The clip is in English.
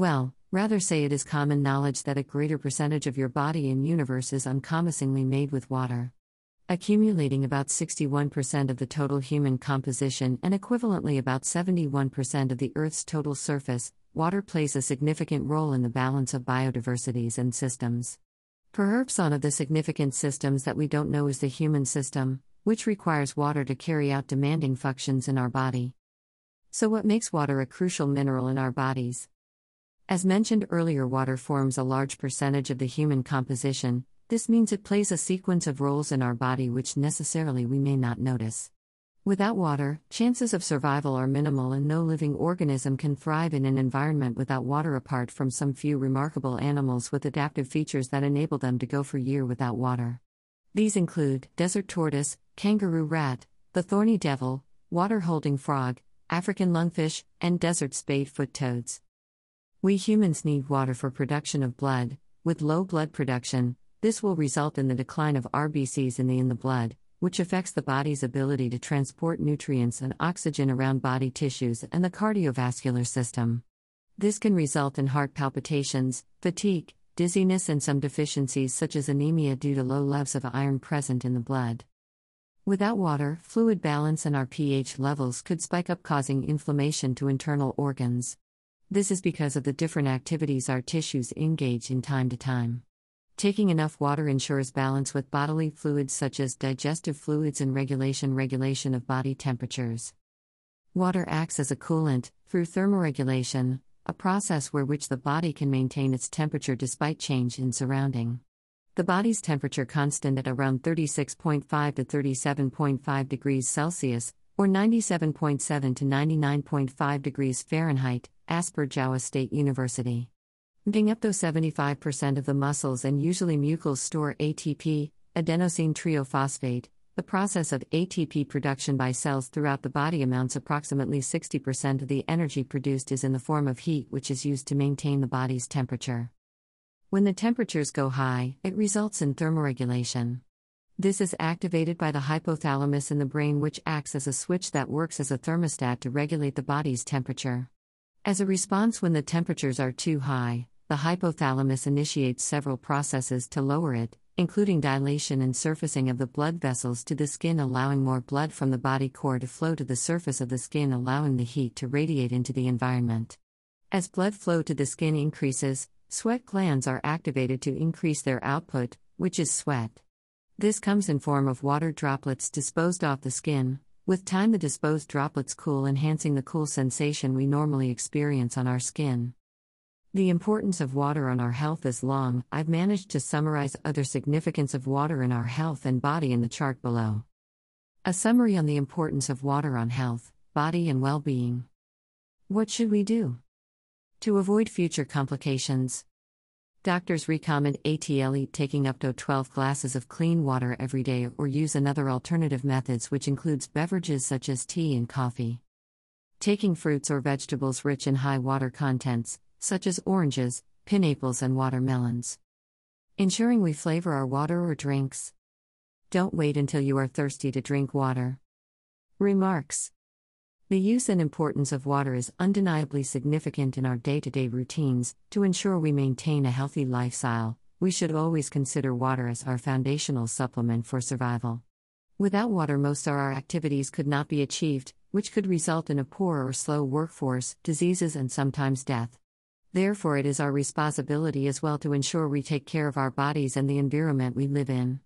Well, rather say it is common knowledge that a greater percentage of your body and universe is uncommissingly made with water. Accumulating about 61% of the total human composition and equivalently about 71% of the Earth's total surface, water plays a significant role in the balance of biodiversities and systems. Perhaps one of the significant systems that we don't know is the human system, which requires water to carry out demanding functions in our body. So, what makes water a crucial mineral in our bodies? As mentioned earlier, water forms a large percentage of the human composition, this means it plays a sequence of roles in our body which necessarily we may not notice. Without water, chances of survival are minimal, and no living organism can thrive in an environment without water apart from some few remarkable animals with adaptive features that enable them to go for year without water. These include desert tortoise, kangaroo rat, the thorny devil, water holding frog, African lungfish, and desert spadefoot toads. We humans need water for production of blood. With low blood production, this will result in the decline of RBCs in the, in the blood, which affects the body's ability to transport nutrients and oxygen around body tissues and the cardiovascular system. This can result in heart palpitations, fatigue, dizziness, and some deficiencies such as anemia due to low levels of iron present in the blood. Without water, fluid balance and our pH levels could spike up, causing inflammation to internal organs. This is because of the different activities our tissues engage in time to time. Taking enough water ensures balance with bodily fluids such as digestive fluids and regulation regulation of body temperatures. Water acts as a coolant through thermoregulation, a process where which the body can maintain its temperature despite change in surrounding. The body's temperature constant at around 36.5 to 37.5 degrees Celsius or 97.7 to 99.5 degrees Fahrenheit, as per Iowa State University. Being up to 75% of the muscles and usually mucals store ATP, adenosine triphosphate. The process of ATP production by cells throughout the body amounts approximately 60% of the energy produced is in the form of heat which is used to maintain the body's temperature. When the temperatures go high, it results in thermoregulation. This is activated by the hypothalamus in the brain, which acts as a switch that works as a thermostat to regulate the body's temperature. As a response, when the temperatures are too high, the hypothalamus initiates several processes to lower it, including dilation and surfacing of the blood vessels to the skin, allowing more blood from the body core to flow to the surface of the skin, allowing the heat to radiate into the environment. As blood flow to the skin increases, sweat glands are activated to increase their output, which is sweat. This comes in form of water droplets disposed off the skin. With time the disposed droplets cool enhancing the cool sensation we normally experience on our skin. The importance of water on our health is long. I've managed to summarize other significance of water in our health and body in the chart below. A summary on the importance of water on health, body, and well being. What should we do? To avoid future complications, doctors recommend ATL taking up to 12 glasses of clean water every day or use another alternative methods which includes beverages such as tea and coffee. Taking fruits or vegetables rich in high water contents, such as oranges, pineapples, and watermelons. Ensuring we flavor our water or drinks. Don't wait until you are thirsty to drink water. Remarks The use and importance of water is undeniably significant in our day to day routines. To ensure we maintain a healthy lifestyle, we should always consider water as our foundational supplement for survival. Without water, most of our activities could not be achieved, which could result in a poor or slow workforce, diseases, and sometimes death. Therefore, it is our responsibility as well to ensure we take care of our bodies and the environment we live in.